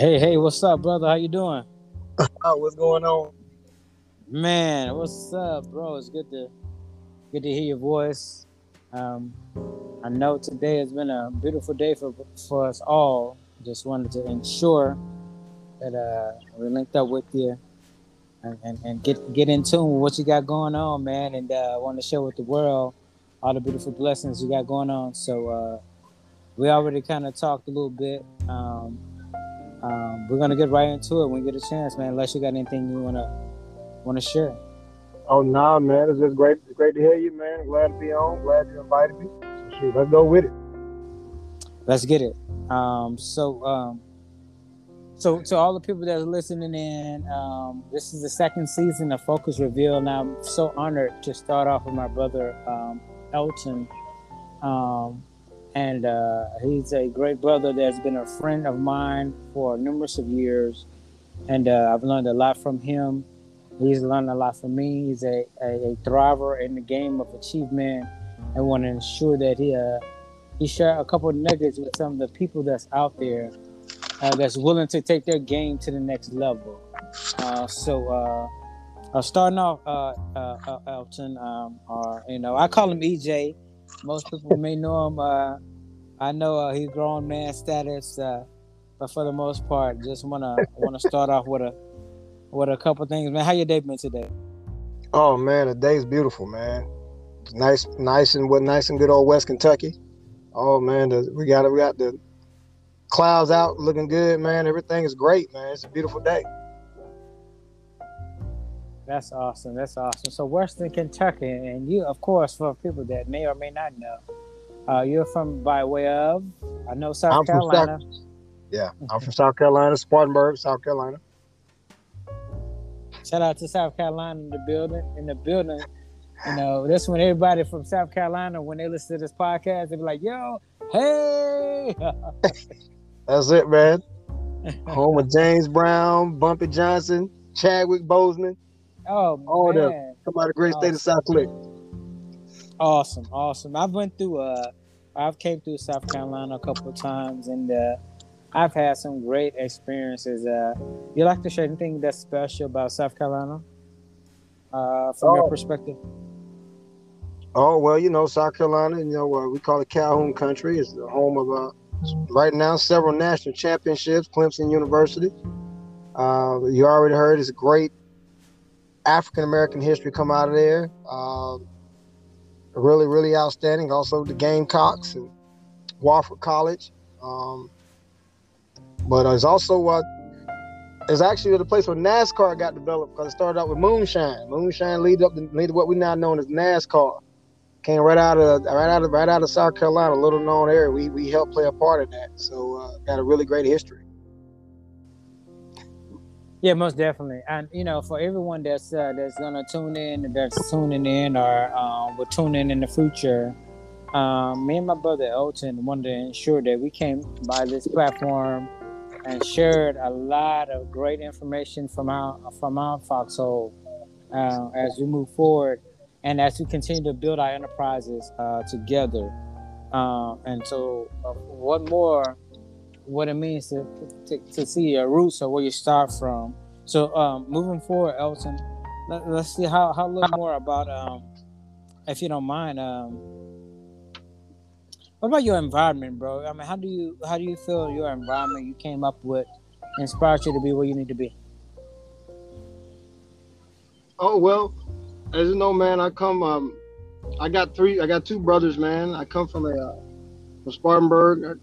Hey, hey, what's up, brother? How you doing? Oh, what's going on? Man, what's up, bro? It's good to good to hear your voice. Um, I know today has been a beautiful day for for us all. Just wanted to ensure that uh, we linked up with you and, and, and get get in tune with what you got going on, man. And uh, want to share with the world all the beautiful blessings you got going on. So uh, we already kind of talked a little bit. Um, um, we're gonna get right into it when we get a chance, man. Unless you got anything you wanna wanna share. Oh nah, man, it's just great, great to hear you, man. Glad to be on. Glad you invited me. So, shoot, let's go with it. Let's get it. Um, so, um, so to all the people that are listening in, um, this is the second season of Focus Reveal, and I'm so honored to start off with my brother um, Elton. Um, and uh, he's a great brother that's been a friend of mine for numerous of years, and uh, I've learned a lot from him. He's learned a lot from me. He's a, a, a thriver in the game of achievement, and want to ensure that he uh, he share a couple nuggets with some of the people that's out there uh, that's willing to take their game to the next level. Uh, so. Uh, starting off, Elton, um, or you know, I call him EJ most people may know him. Uh, I know uh, he's grown man status, uh, but for the most part, just wanna wanna start off with a with a couple things, man. How your day been today? Oh man, the day's beautiful, man. Nice, nice and what nice and good old West Kentucky. Oh man, the, we got we got the clouds out, looking good, man. Everything is great, man. It's a beautiful day. That's awesome. That's awesome. So Western Kentucky, and you, of course, for people that may or may not know, uh, you're from by way of, I know South I'm Carolina. South, yeah, I'm from South Carolina, Spartanburg, South Carolina. Shout out to South Carolina in the building. In the building, you know, that's when everybody from South Carolina, when they listen to this podcast, they be like, "Yo, hey." That's it, man. Home of James Brown, Bumpy Johnson, Chadwick Boseman. Oh all man. them come out of the great awesome. state of South Click. Awesome, awesome. I've went through uh I've came through South Carolina a couple of times and uh I've had some great experiences. Uh you like to share anything that's special about South Carolina? Uh from oh. your perspective? Oh well, you know, South Carolina, you know, uh, we call it Calhoun country. It's the home of uh right now several national championships, Clemson University. Uh, you already heard it's a great African American history come out of there. Um, really, really outstanding. Also, the Gamecocks and Wofford College. Um, but it's also what it's actually the place where NASCAR got developed because it started out with moonshine. Moonshine lead up to lead what we now know as NASCAR. Came right out of right out of right out of South Carolina, a little known area. We we helped play a part in that. So uh, got a really great history. Yeah, most definitely. And you know, for everyone that's uh, that's gonna tune in, that's tuning in, or um, will tune in in the future, um, me and my brother Elton wanted to ensure that we came by this platform and shared a lot of great information from our from our foxhole uh, as we move forward and as we continue to build our enterprises uh, together. Uh, and so, uh, what more? What it means to, to, to see your roots or where you start from. So um, moving forward, Elton, let, us see how how a little more about um, if you don't mind. Um, what about your environment, bro? I mean, how do you how do you feel your environment you came up with inspired you to be where you need to be? Oh well, as you know, man, I come. Um, I got three. I got two brothers, man. I come from a uh, from Spartanburg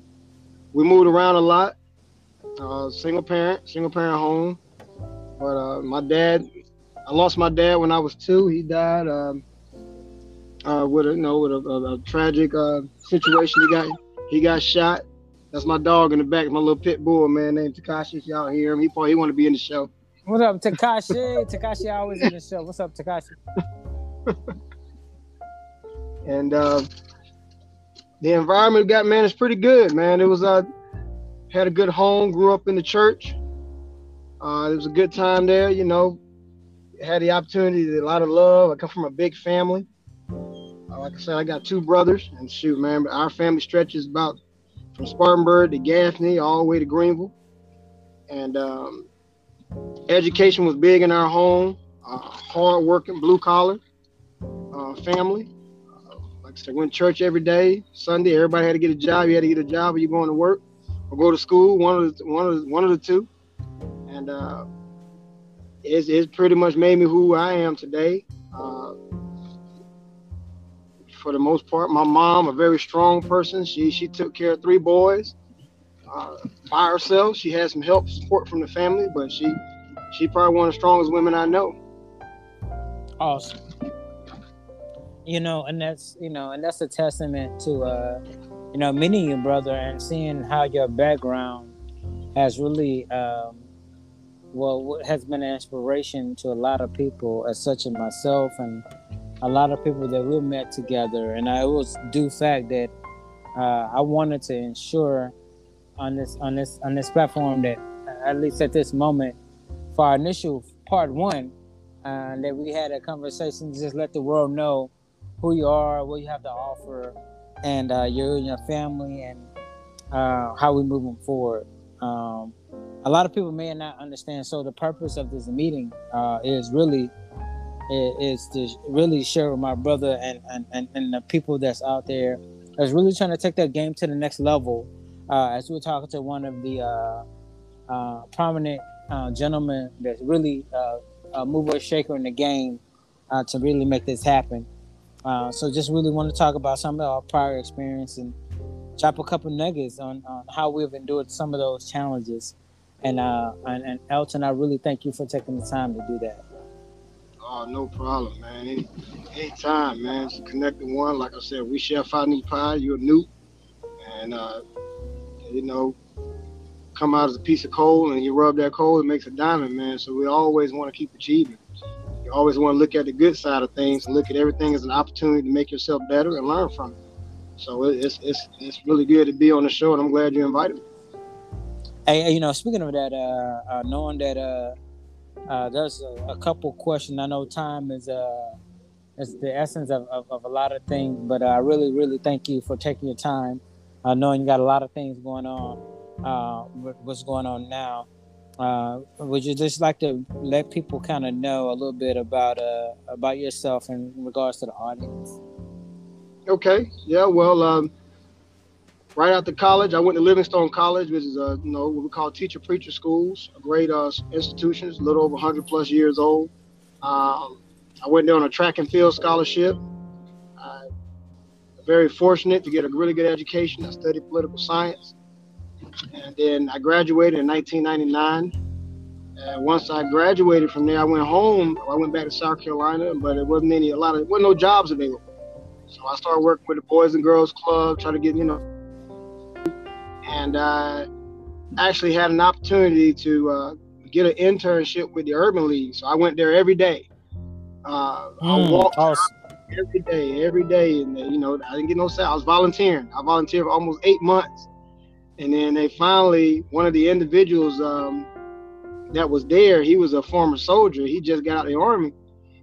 we moved around a lot. Uh, single parent, single parent home. But uh, my dad, I lost my dad when I was two. He died um, uh, with a you know with a, a, a tragic uh, situation. He got he got shot. That's my dog in the back, my little pit bull man named Takashi. If y'all hear him, he probably he want to be in the show. What's up, Takashi? Takashi always in the show. What's up, Takashi? and uh, the environment got man is pretty good, man. It was uh had a good home, grew up in the church. Uh, it was a good time there, you know. Had the opportunity, a lot of love. I come from a big family. Uh, like I said, I got two brothers, and shoot, man, our family stretches about from Spartanburg to Gaffney, all the way to Greenville. and um, education was big in our home. Uh, hard working, blue collar uh, family. I went to church every day. Sunday, everybody had to get a job. You had to get a job, or you going to work or go to school. One of the one of the, one of the two. And uh, it's, it's pretty much made me who I am today. Uh, for the most part, my mom, a very strong person. She she took care of three boys uh, by herself. She had some help, support from the family, but she she probably one of the strongest women I know. Awesome. You know, and that's you know, and that's a testament to uh, you know, meeting you, brother, and seeing how your background has really um, well has been an inspiration to a lot of people, as such as myself and a lot of people that we met together. And I was due fact that uh, I wanted to ensure on this on this on this platform that at least at this moment for our initial part one uh, that we had a conversation just let the world know who you are what you have to offer and uh, you and your family and uh, how we moving forward. Um, a lot of people may not understand. So the purpose of this meeting uh, is really is to really share with my brother and, and, and, and the people that's out there that's really trying to take that game to the next level. Uh, as we were talking to one of the uh, uh, prominent uh, gentlemen that's really uh, a mover shaker in the game uh, to really make this happen. So just really want to talk about some of our prior experience and drop a couple nuggets on, on how we've endured some of those challenges. And, and, and Elton, I really thank you for taking the time to do that. Oh, no problem, man. Any anytime, man. Just connecting one. Like I said, we share new pie. You're new, and uh, you know, come out as a piece of coal and you rub that coal, it makes a diamond, man. So we always want to keep achieving. You always want to look at the good side of things and look at everything as an opportunity to make yourself better and learn from it. So it's it's it's really good to be on the show, and I'm glad you invited me. Hey, you know, speaking of that, uh, uh knowing that uh, uh, there's a, a, couple questions. I know time is uh, is the essence of, of, of a lot of things, but I really, really thank you for taking your time uh, knowing you got a lot of things going on, uh, what's going on now. Uh, would you just like to let people kind of know a little bit about uh, about yourself in regards to the audience? Okay. Yeah. Well, um, right after college, I went to Livingstone College, which is a you know what we call teacher preacher schools, a great uh, institutions, a little over 100 plus years old. Um, I went there on a track and field scholarship very fortunate to get a really good education. I studied political science. And then I graduated in 1999. And once I graduated from there, I went home. I went back to South Carolina, but it wasn't any, a lot of, wasn't no jobs available. So I started working with the Boys and Girls Club, trying to get, you know, and I actually had an opportunity to uh, get an internship with the Urban League. So I went there every day. Uh, mm, I walked awesome every day, every day, and you know, I didn't get no salary. I was volunteering. I volunteered for almost eight months, and then they finally, one of the individuals um, that was there, he was a former soldier. He just got out of the army,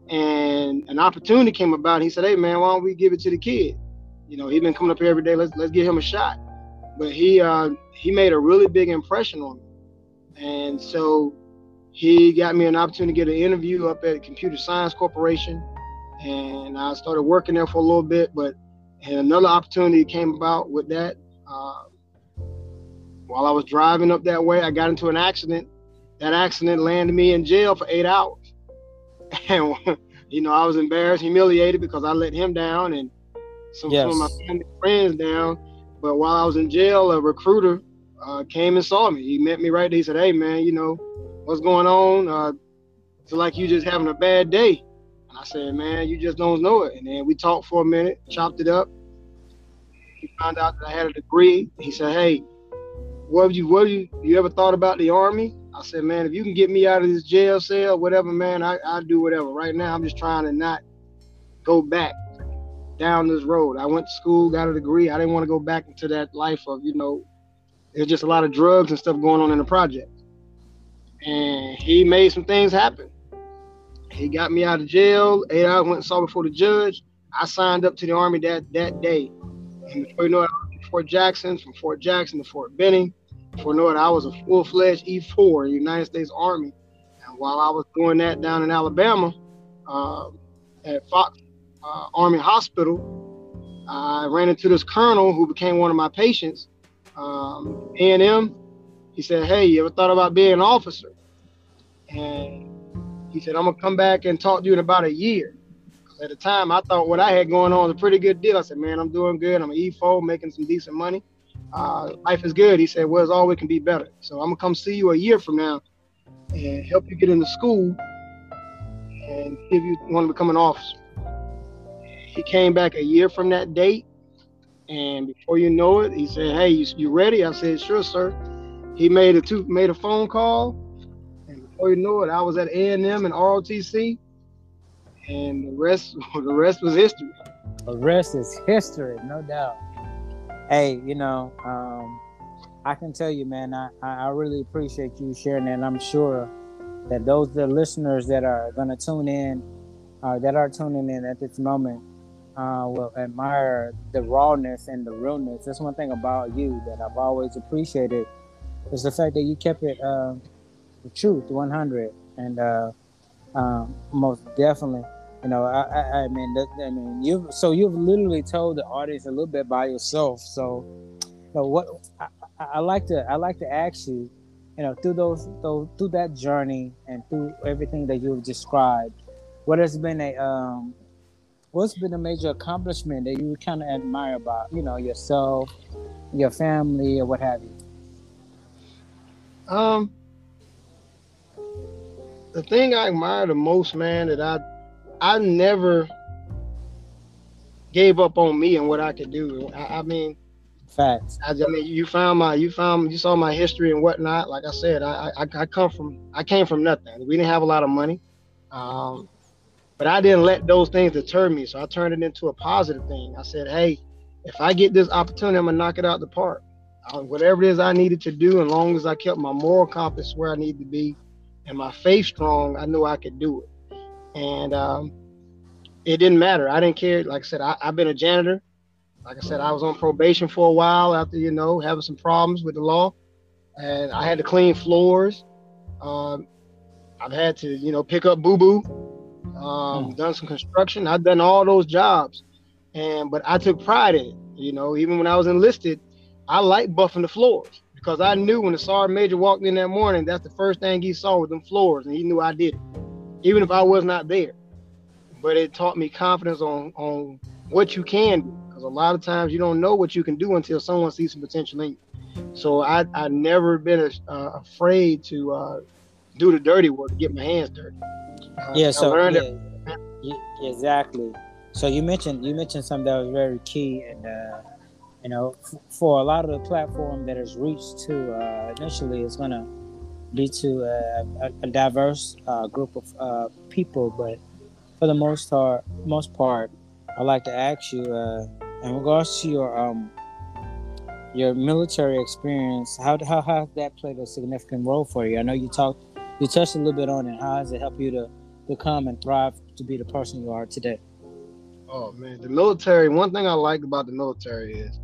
and an opportunity came about. He said, "Hey, man, why don't we give it to the kid? You know, he's been coming up here every day. Let's let's give him a shot." But he uh, he made a really big impression on me, and so he got me an opportunity to get an interview up at Computer Science Corporation and I started working there for a little bit. But and another opportunity came about with that. Uh, while I was driving up that way, I got into an accident. That accident landed me in jail for eight hours, and you know I was embarrassed, humiliated because I let him down and some, yes. some of my friends down. But while I was in jail, a recruiter uh, came and saw me. He met me right there. He said, "Hey, man, you know what's going on? Uh, it's like you just having a bad day." And I said, man, you just don't know it. And then we talked for a minute, chopped it up. He found out that I had a degree. He said, hey, what have you, what you, you ever thought about the army? I said, man, if you can get me out of this jail cell, whatever, man, I, I do whatever. Right now, I'm just trying to not go back down this road. I went to school, got a degree. I didn't want to go back into that life of, you know, there's just a lot of drugs and stuff going on in the project. And he made some things happen. He got me out of jail. Eight hours went and saw before the judge. I signed up to the army that that day. And before you know it, Fort Jackson, from Fort Jackson to Fort Benning. for it, I was a full-fledged E4 in the United States Army. And while I was doing that down in Alabama, uh, at Fox uh, Army Hospital, I ran into this colonel who became one of my patients, um, A&M. He said, "Hey, you ever thought about being an officer?" And he said, "I'm gonna come back and talk to you in about a year." At the time, I thought what I had going on was a pretty good deal. I said, "Man, I'm doing good. I'm an E4, making some decent money. Uh, life is good." He said, "Well, it's always can be better. So I'm gonna come see you a year from now and help you get into school and if you want to become an officer." He came back a year from that date, and before you know it, he said, "Hey, you, you ready?" I said, "Sure, sir." He made a two made a phone call, and before you know it, I was at A and M and ROTC, and the rest the rest was history. The rest is history, no doubt. Hey, you know, um, I can tell you, man, I, I really appreciate you sharing that. And I'm sure that those the listeners that are going to tune in, uh, that are tuning in at this moment, uh, will admire the rawness and the realness. That's one thing about you that I've always appreciated is the fact that you kept it uh, the truth, 100, and uh, um, most definitely. You know, I, I, mean, I mean, you. So you've literally told the audience a little bit by yourself. So, you know, what I, I like to, I like to ask you, you know, through those, those, through that journey and through everything that you've described, what has been a, um, what's been a major accomplishment that you kind of admire about you know yourself your family or what have you um the thing i admire the most man that i i never gave up on me and what i could do i, I mean facts I, I, mean you found my you found you saw my history and whatnot like i said I, I i come from i came from nothing we didn't have a lot of money um but I didn't let those things deter me. So I turned it into a positive thing. I said, hey, if I get this opportunity, I'm gonna knock it out the park. I, whatever it is I needed to do, as long as I kept my moral compass where I need to be and my faith strong, I knew I could do it. And um, it didn't matter. I didn't care. Like I said, I, I've been a janitor. Like I said, I was on probation for a while after, you know, having some problems with the law. And I had to clean floors. Um, I've had to, you know, pick up boo boo um, mm. done some construction. I've done all those jobs, and but I took pride in it. You know, even when I was enlisted, I liked buffing the floors because I knew when the sergeant major walked in that morning, that's the first thing he saw was them floors, and he knew I did it, even if I was not there. But it taught me confidence on on what you can do, because a lot of times you don't know what you can do until someone sees some potential in you. So I I never been uh, afraid to uh, do the dirty work, to get my hands dirty. Uh, yeah, so yeah, yeah, exactly. So you mentioned you mentioned something that was very key, and uh, you know, f- for a lot of the platform that is reached to uh, initially, it's gonna be to a, a, diverse uh, group of uh, people, but for the most part, most part, I'd like to ask you uh, in regards to your um, your military experience. How how has that played a significant role for you? I know you talked, you touched a little bit on it. How has it helped you to become and thrive to be the person you are today? Oh man, the military. One thing I like about the military is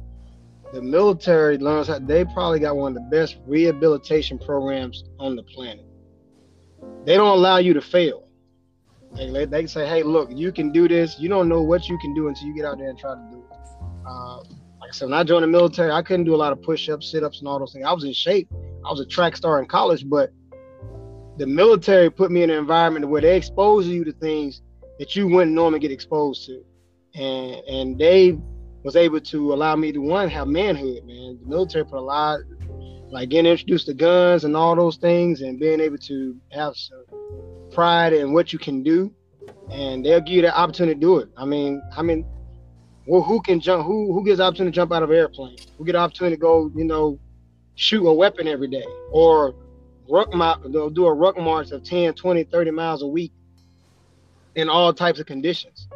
the military learns how they probably got one of the best rehabilitation programs on the planet. They don't allow you to fail. They, they say, hey, look, you can do this. You don't know what you can do until you get out there and try to do it. Uh, like I said, when I joined the military, I couldn't do a lot of push-ups, sit-ups, and all those things. I was in shape. I was a track star in college, but the military put me in an environment where they expose you to things that you wouldn't normally get exposed to, and and they was able to allow me to one have manhood. Man, the military put a lot, like getting introduced to guns and all those things, and being able to have some pride in what you can do, and they'll give you the opportunity to do it. I mean, I mean, well, who can jump? Who who gets the opportunity to jump out of an airplane? Who get the opportunity to go, you know, shoot a weapon every day, or ruck they'll do a ruck march of 10, 20, 30 miles a week in all types of conditions.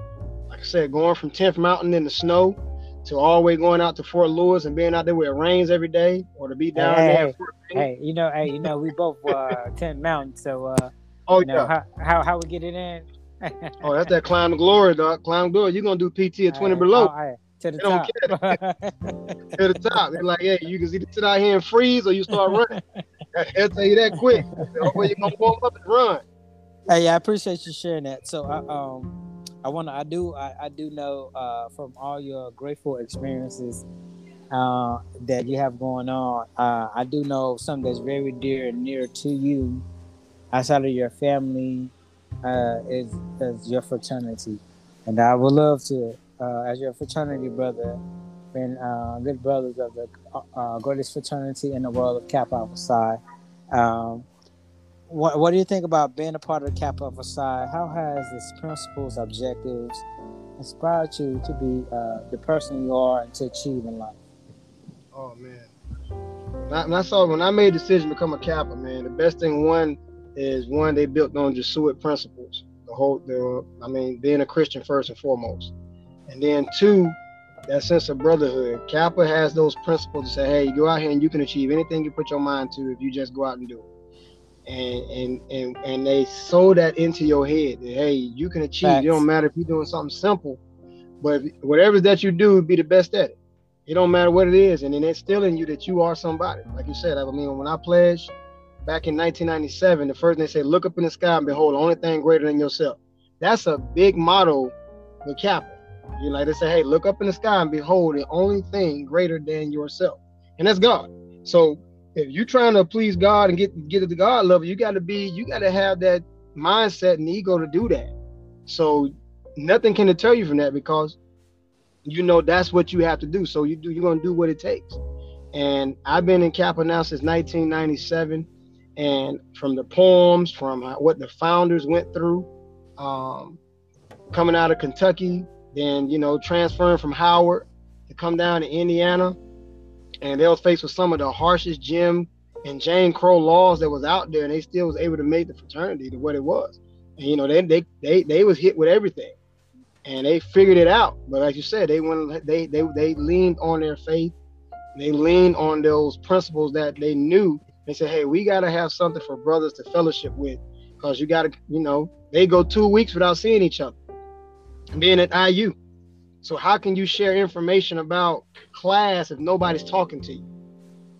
Like I said, going from 10th Mountain in the snow to all the way going out to Fort Lewis and being out there where it rains every day or to be down hey, there. Hey, hey, you know, hey, you know, we both uh 10 Mountain, so uh oh you know, yeah. how, how how we get it in. oh, that's that climb glory, dog. Climb glory. You're gonna do PT at 20 below. Oh, to the top. to the top. They're like, hey, you can either sit out here and freeze or you start running. I'll tell you that quick. Or you're gonna warm up and run. Hey, I appreciate you sharing that. So I um I wanna I do I, I do know uh from all your grateful experiences uh that you have going on, uh I do know something that's very dear and near to you outside of your family uh is is your fraternity. And I would love to uh as your fraternity brother been uh, good brothers of the uh, greatest fraternity in the world of Kappa Alpha Psi. Um, what, what do you think about being a part of the Kappa Alpha Psi? How has its principles, objectives inspired you to be uh, the person you are and to achieve in life? Oh man, when I, when I saw when I made the decision to become a Kappa, man, the best thing one is one they built on Jesuit principles. The whole, the I mean, being a Christian first and foremost, and then two, that sense of brotherhood. Kappa has those principles to say, hey, go out here and you can achieve anything you put your mind to if you just go out and do it. And and and and they sew that into your head that hey, you can achieve. Facts. It don't matter if you're doing something simple, but whatever that you do, be the best at it. It don't matter what it is, and then it's still in you that you are somebody. Like you said, I mean, when I pledged back in 1997, the first thing they said, look up in the sky and behold, the only thing greater than yourself. That's a big motto with Kappa. You like they say, hey, look up in the sky and behold the only thing greater than yourself, and that's God. So if you're trying to please God and get get to the God level, you got to be, you got to have that mindset and ego to do that. So nothing can deter you from that because you know that's what you have to do. So you do, you're gonna do what it takes. And I've been in Kappa now since 1997, and from the poems, from what the founders went through, um, coming out of Kentucky, then, you know, transferring from Howard to come down to Indiana. And they was faced with some of the harshest Jim and Jane Crow laws that was out there, and they still was able to make the fraternity to what it was. And you know, they they they, they was hit with everything. And they figured it out. But like you said, they went they they they leaned on their faith. They leaned on those principles that they knew. They said, hey, we gotta have something for brothers to fellowship with. Because you gotta, you know, they go two weeks without seeing each other being at IU. So how can you share information about class if nobody's talking to you?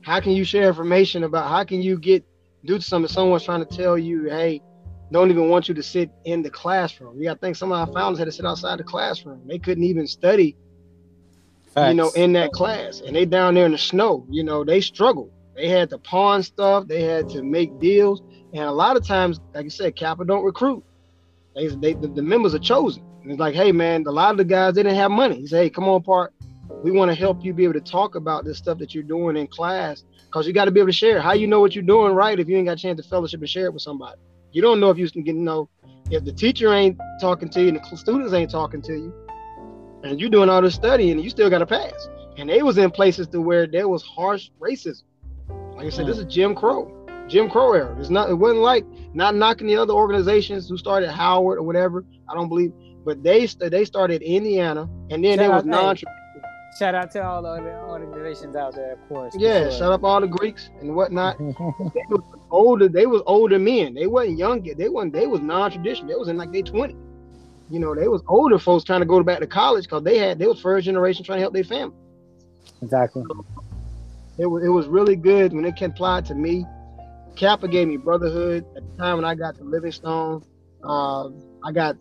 How can you share information about how can you get do something someone's trying to tell you, hey, don't even want you to sit in the classroom. You got to think some of our founders had to sit outside the classroom. They couldn't even study, Facts. you know, in that class. And they down there in the snow, you know, they struggled. They had to pawn stuff, they had to make deals. And a lot of times, like I said, Kappa don't recruit. They, they the, the members are chosen. And it's like, hey man, a lot of the guys they didn't have money. He said, hey, come on, part. We want to help you be able to talk about this stuff that you're doing in class because you got to be able to share. How you know what you're doing right if you ain't got a chance to fellowship and share it with somebody? You don't know if you can get know if the teacher ain't talking to you and the students ain't talking to you, and you're doing all this studying and you still got to pass. And they was in places to where there was harsh racism. Like I said, this hmm. is Jim Crow. Jim Crow era. It's not. It wasn't like not knocking the other organizations who started Howard or whatever. I don't believe but they they started Indiana, and then shout it was non. Shout out to all the other organizations out there, of course. Yeah, sure. shout up all the Greeks and whatnot. they was older. They was older men. They wasn't young. They wasn't. They was non-traditional. They was in like they twenty. You know, they was older folks trying to go back to college because they had they was first generation trying to help their family. Exactly. So it was it was really good when it can apply to me. Kappa gave me brotherhood at the time when I got to Livingstone. Uh, I got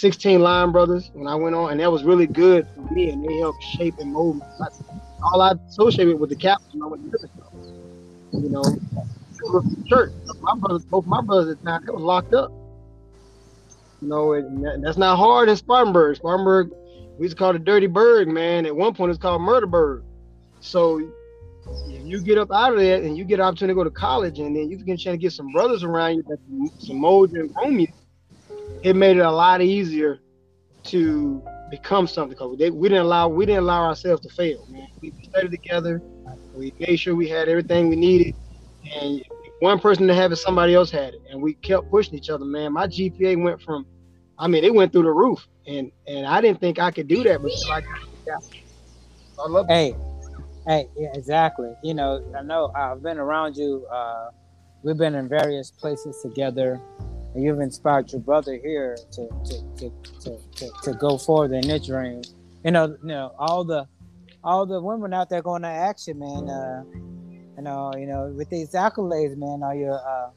16 Line Brothers when I went on, and that was really good for me, and they helped shape and mold me. All I associated with the captain, I went to You know, church. My brothers, both my brothers at the time, they was locked up. You know, and that's not hard in Spartanburg. Spartanburg, we used to call it Dirty Bird, man. At one point, it's called Murder Bird. So if you get up out of there and you get an opportunity to go to college, and then you a chance to get some brothers around you that some mold and groom you, it made it a lot easier to become something because we didn't allow we didn't allow ourselves to fail. Man. We studied together. We made sure we had everything we needed, and one person to have it, somebody else had it, and we kept pushing each other. Man, my GPA went from, I mean, it went through the roof, and and I didn't think I could do that, but like, yeah, I love. Hey, hey, yeah, exactly. You know, I know I've been around you. Uh, we've been in various places together and you've inspired your brother here to to, to, to, to, to go forward in their dreams. you know, you know, all the all the women out there going to action, man. Uh, you know, you know, with these accolades, man. Are you uh,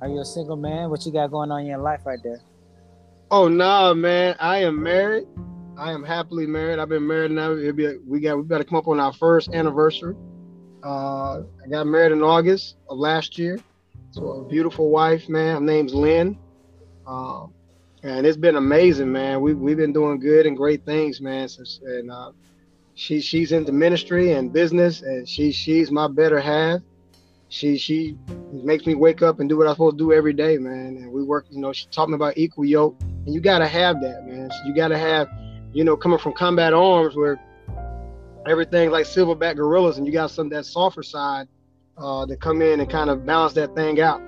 are you a single man? What you got going on in your life right there? Oh no, nah, man. I am married. I am happily married. I've been married now. A, we got we to come up on our first anniversary. Uh, I got married in August of last year. So a beautiful wife, man. Her name's Lynn. Um, and it's been amazing, man. We we've been doing good and great things, man. And uh, she she's into ministry and business, and she she's my better half. She she makes me wake up and do what I'm supposed to do every day, man. And we work, you know. She taught me about equal yoke, and you gotta have that, man. You gotta have, you know, coming from combat arms where everything like silverback gorillas, and you got some that softer side uh, to come in and kind of balance that thing out.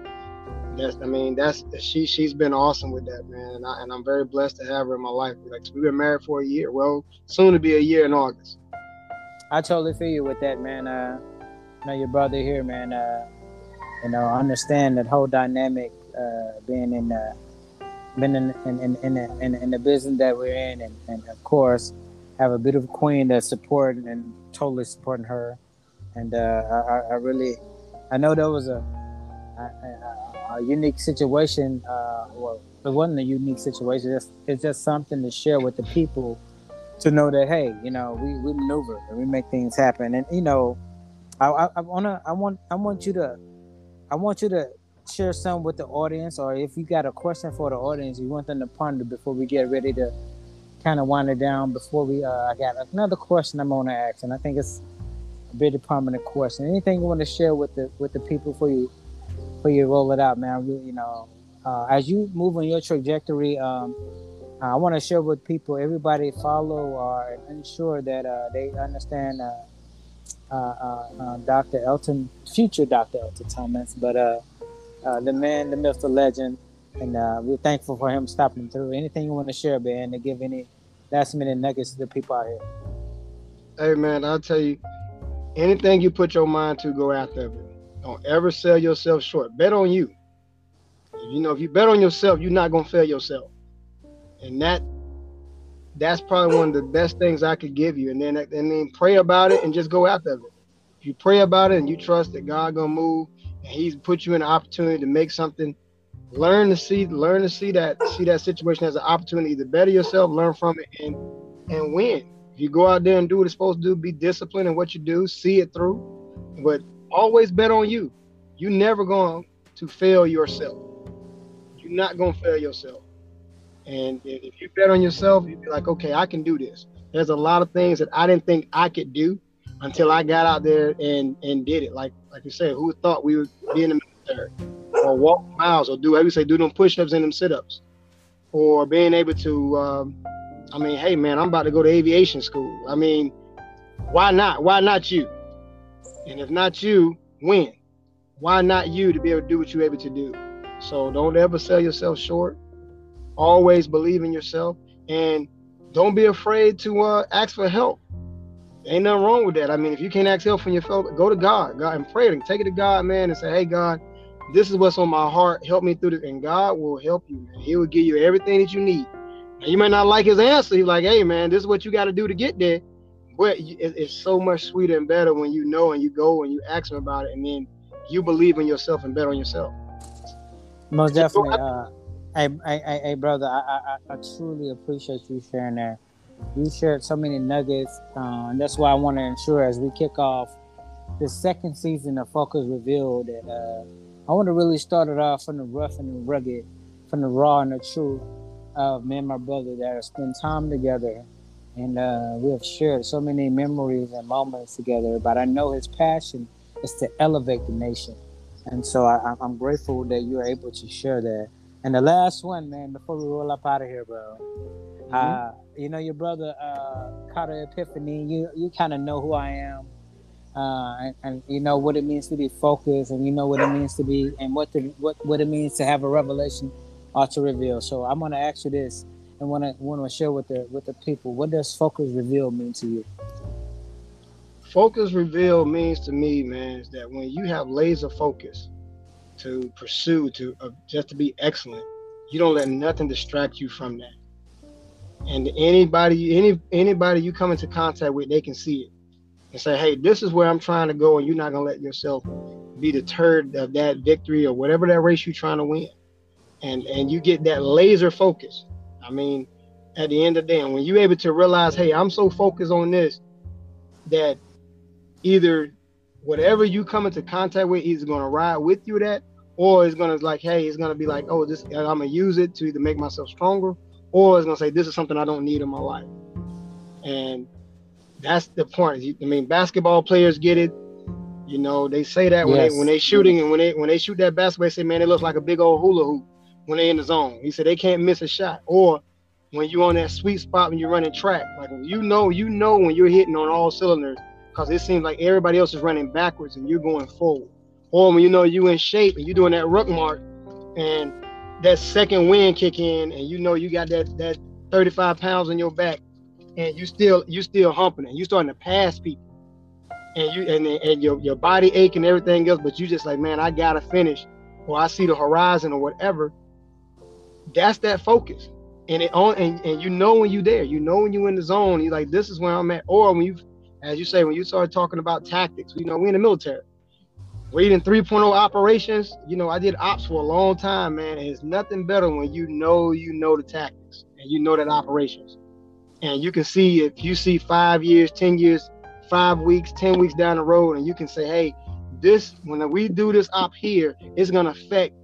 That's, I mean, that's she. She's been awesome with that, man, and, I, and I'm very blessed to have her in my life. Like we've been married for a year. Well, soon to be a year in August. I totally feel you with that, man. Uh, you know your brother here, man. Uh, you know, understand that whole dynamic, uh, being in, uh, been in in in in the, in, in the business that we're in, and, and of course, have a beautiful queen that's supporting and totally supporting her and uh, I, I, really, I know there was a, a, a unique situation. Uh, well, it wasn't a unique situation. It's, it's just something to share with the people to know that hey, you know, we, we maneuver and we make things happen. And you know, I, I, I wanna, I want, I want you to, I want you to share some with the audience, or if you got a question for the audience, you want them to ponder before we get ready to kind of wind it down. Before we, uh, I got another question I'm gonna ask, and I think it's very prominent question. Anything you want to share with the with the people for you for you roll it out, man? Really, you know, uh, as you move on your trajectory, um, I want to share with people, everybody follow or ensure that uh, they understand uh, uh, uh, uh Dr. Elton, future Dr. Elton Thomas, but the man, the myth, the legend, and we're thankful for him stopping through. Anything you want to share, man, to give any last minute nuggets to the people out here? Hey, man, I'll tell you, anything you put your mind to, go after it. Don't ever sell yourself short. Bet on you. You know, if you bet on yourself, you're not gonna fail yourself. And that that's probably one of the best things I could give you. And then and then pray about it and just go after it. If you pray about it and you trust that God gonna move and He's put you in an opportunity to make something, learn to see learn to see that see that situation as an opportunity to better yourself, learn from it, and and win. If you go out there and do what it's supposed to do, be disciplined in what you do, see it through, but always bet on you. You're never going to fail yourself. You're not going to fail yourself. And if you bet on yourself, you'd be like, okay, I can do this. There's a lot of things that I didn't think I could do until I got out there and and did it. Like like you said, who thought we would be in the military or walk miles or do, how you say, do them push-ups and them sit-ups or being able to um, I mean, hey man, I'm about to go to aviation school. I mean, why not? Why not you? And if not you, when? Why not you to be able to do what you're able to do? So don't ever sell yourself short. Always believe in yourself and don't be afraid to uh, ask for help. Ain't nothing wrong with that. I mean, if you can't ask help from your fellow, go to God, God, and pray and take it to God, man, and say, "Hey, God, this is what's on my heart. Help me through this," and God will help you. Man. He will give you everything that you need you might not like his answer. He's like, hey, man, this is what you got to do to get there. But it's so much sweeter and better when you know and you go and you ask him about it, and then you believe in yourself and bet on yourself. Most definitely. Uh, hey, hey, hey, brother, I, I, I truly appreciate you sharing that. You shared so many nuggets, uh, and that's why I want to ensure as we kick off the second season of Focus Revealed that uh, I want to really start it off from the rough and the rugged, from the raw and the true of me and my brother that have spent time together and uh, we have shared so many memories and moments together. But I know his passion is to elevate the nation, and so I, am grateful that you're able to share that. And the last one, man, before we roll up out of here, bro. Mm-hmm. Uh, you know your brother uh, Carter Epiphany. You you kind of know who I am, uh, and, and, you know what it means to be focused, and you know what it means to be, and what the what what it means to have a revelation to reveal. So I'm to ask you this, and want to share with the with the people. What does focus reveal mean to you? Focus reveal means to me, man, is that when you have laser focus to pursue, to uh, just to be excellent, you don't let nothing distract you from that. and anybody, any anybody you come into contact with, they can see it and say, "Hey, this is where I'm trying to go," and you're not gonna let yourself be deterred of that victory or whatever that race you're trying to win, and and you get that laser focus. I mean, at the end of the day, when you're able to realize, "Hey, I'm so focused on this that either whatever you come into contact with is going to ride with you that or it's going to like hey it's going to be like oh this i'm going to use it to either make myself stronger or it's going to say this is something i don't need in my life. And that's the point. I mean basketball players get it. You know they say that when they when they shooting and when they when they shoot that basketball they say man it looks like a big old hula hoop when they in the zone he said they can't miss a shot or when you're on that sweet spot when you're running track like you know you know when you're hitting on all cylinders because it seems like everybody else is running backwards and you're going forward. Or when you know you in shape and you're doing that ruck march and that second wind kick in and you know you got that that 35 pounds on your back and you still you still humping and you starting to pass people and you and, and your, your body ache and everything else, but you just like, man, I gotta finish or I see the horizon or whatever. That's that focus. And it on and, and you know when you're there, you know when you're in the zone, you're like, this is where I'm at. Or when you as you say, when you start talking about tactics, you know, we in the military. we're Reading 3.0 operations, you know, I did ops for a long time, man. And it's nothing better when you know you know the tactics and you know that operations. And you can see if you see five years, 10 years, five weeks, 10 weeks down the road, and you can say, hey, this, when we do this op here, it's going to affect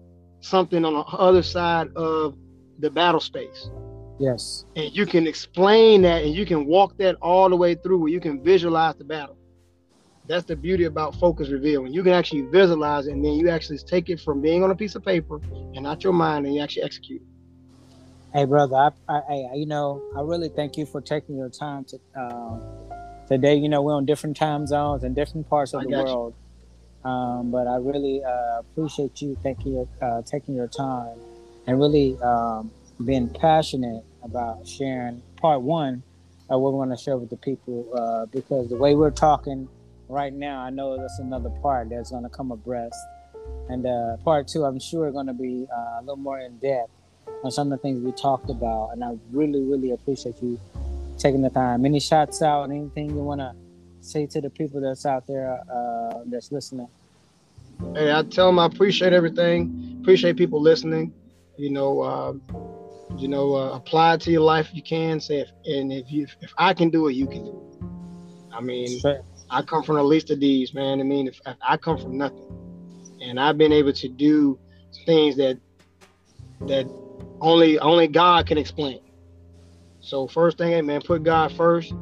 something on the other side of the battle space. Yes. And you can explain that and you can walk that all the way through where you can visualize the battle. That's the beauty about focus reveal. When you can actually visualize it and then you actually take it from being on a piece of paper and not your mind and you actually execute. Hey, brother, I, I, I you know, I really thank you for taking your time to uh, today. You know, we're on different time zones and different parts of I the world. Um, but I really uh, appreciate you taking your uh, taking your time and really um, being passionate about sharing part one of what we want to share with the people uh, because the way we're talking right now, I know that's another part that's going to come abreast. And uh, part two, I'm sure, going to be uh, a little more in depth on some of the things we talked about. And I really, really appreciate you taking the time. Any shots out, anything you want to say to the people that's out there uh, that's listening? Hey, I tell them I appreciate everything. Appreciate people listening. You know, um, you know, uh, apply it to your life if you can. Say, if, and if you, if I can do it, you can do it. I mean, I come from the least of these, man. I mean, if, if I come from nothing, and I've been able to do things that that only only God can explain. So first thing, hey man, put God first,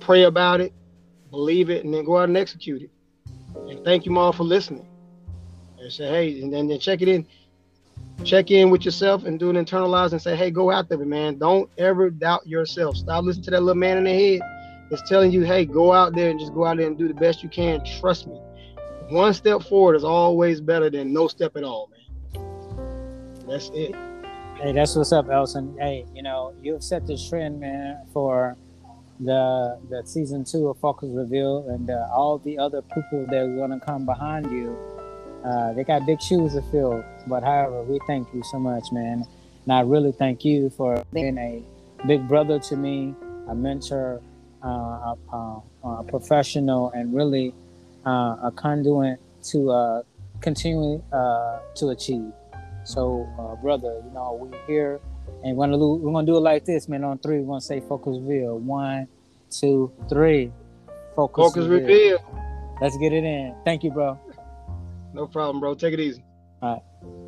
pray about it, believe it, and then go out and execute it. And thank you all for listening. And say, hey, and then, then check it in check in with yourself and do an internalize and say, hey, go out there, man. Don't ever doubt yourself. Stop listening to that little man in the head that's telling you, hey, go out there and just go out there and do the best you can. Trust me. One step forward is always better than no step at all, man. That's it. Hey, that's what's up, Elton. Hey, you know, you've set the trend, man, for the the season two of Focus Reveal and uh, all the other people that are gonna come behind you uh, they got big shoes to fill, but however, we thank you so much, man. And I really thank you for being a big brother to me, a mentor, uh, a, a, a, professional, and really uh, a conduit to uh, continue uh, to achieve. So, uh, brother, you know, we're here and we're gonna, do, we're gonna do it like this, man. On three, we're gonna say focus reveal. One, two, three. Focus, focus reveal. reveal. Let's get it in. Thank you, bro. No problem, bro. Take it easy. All right.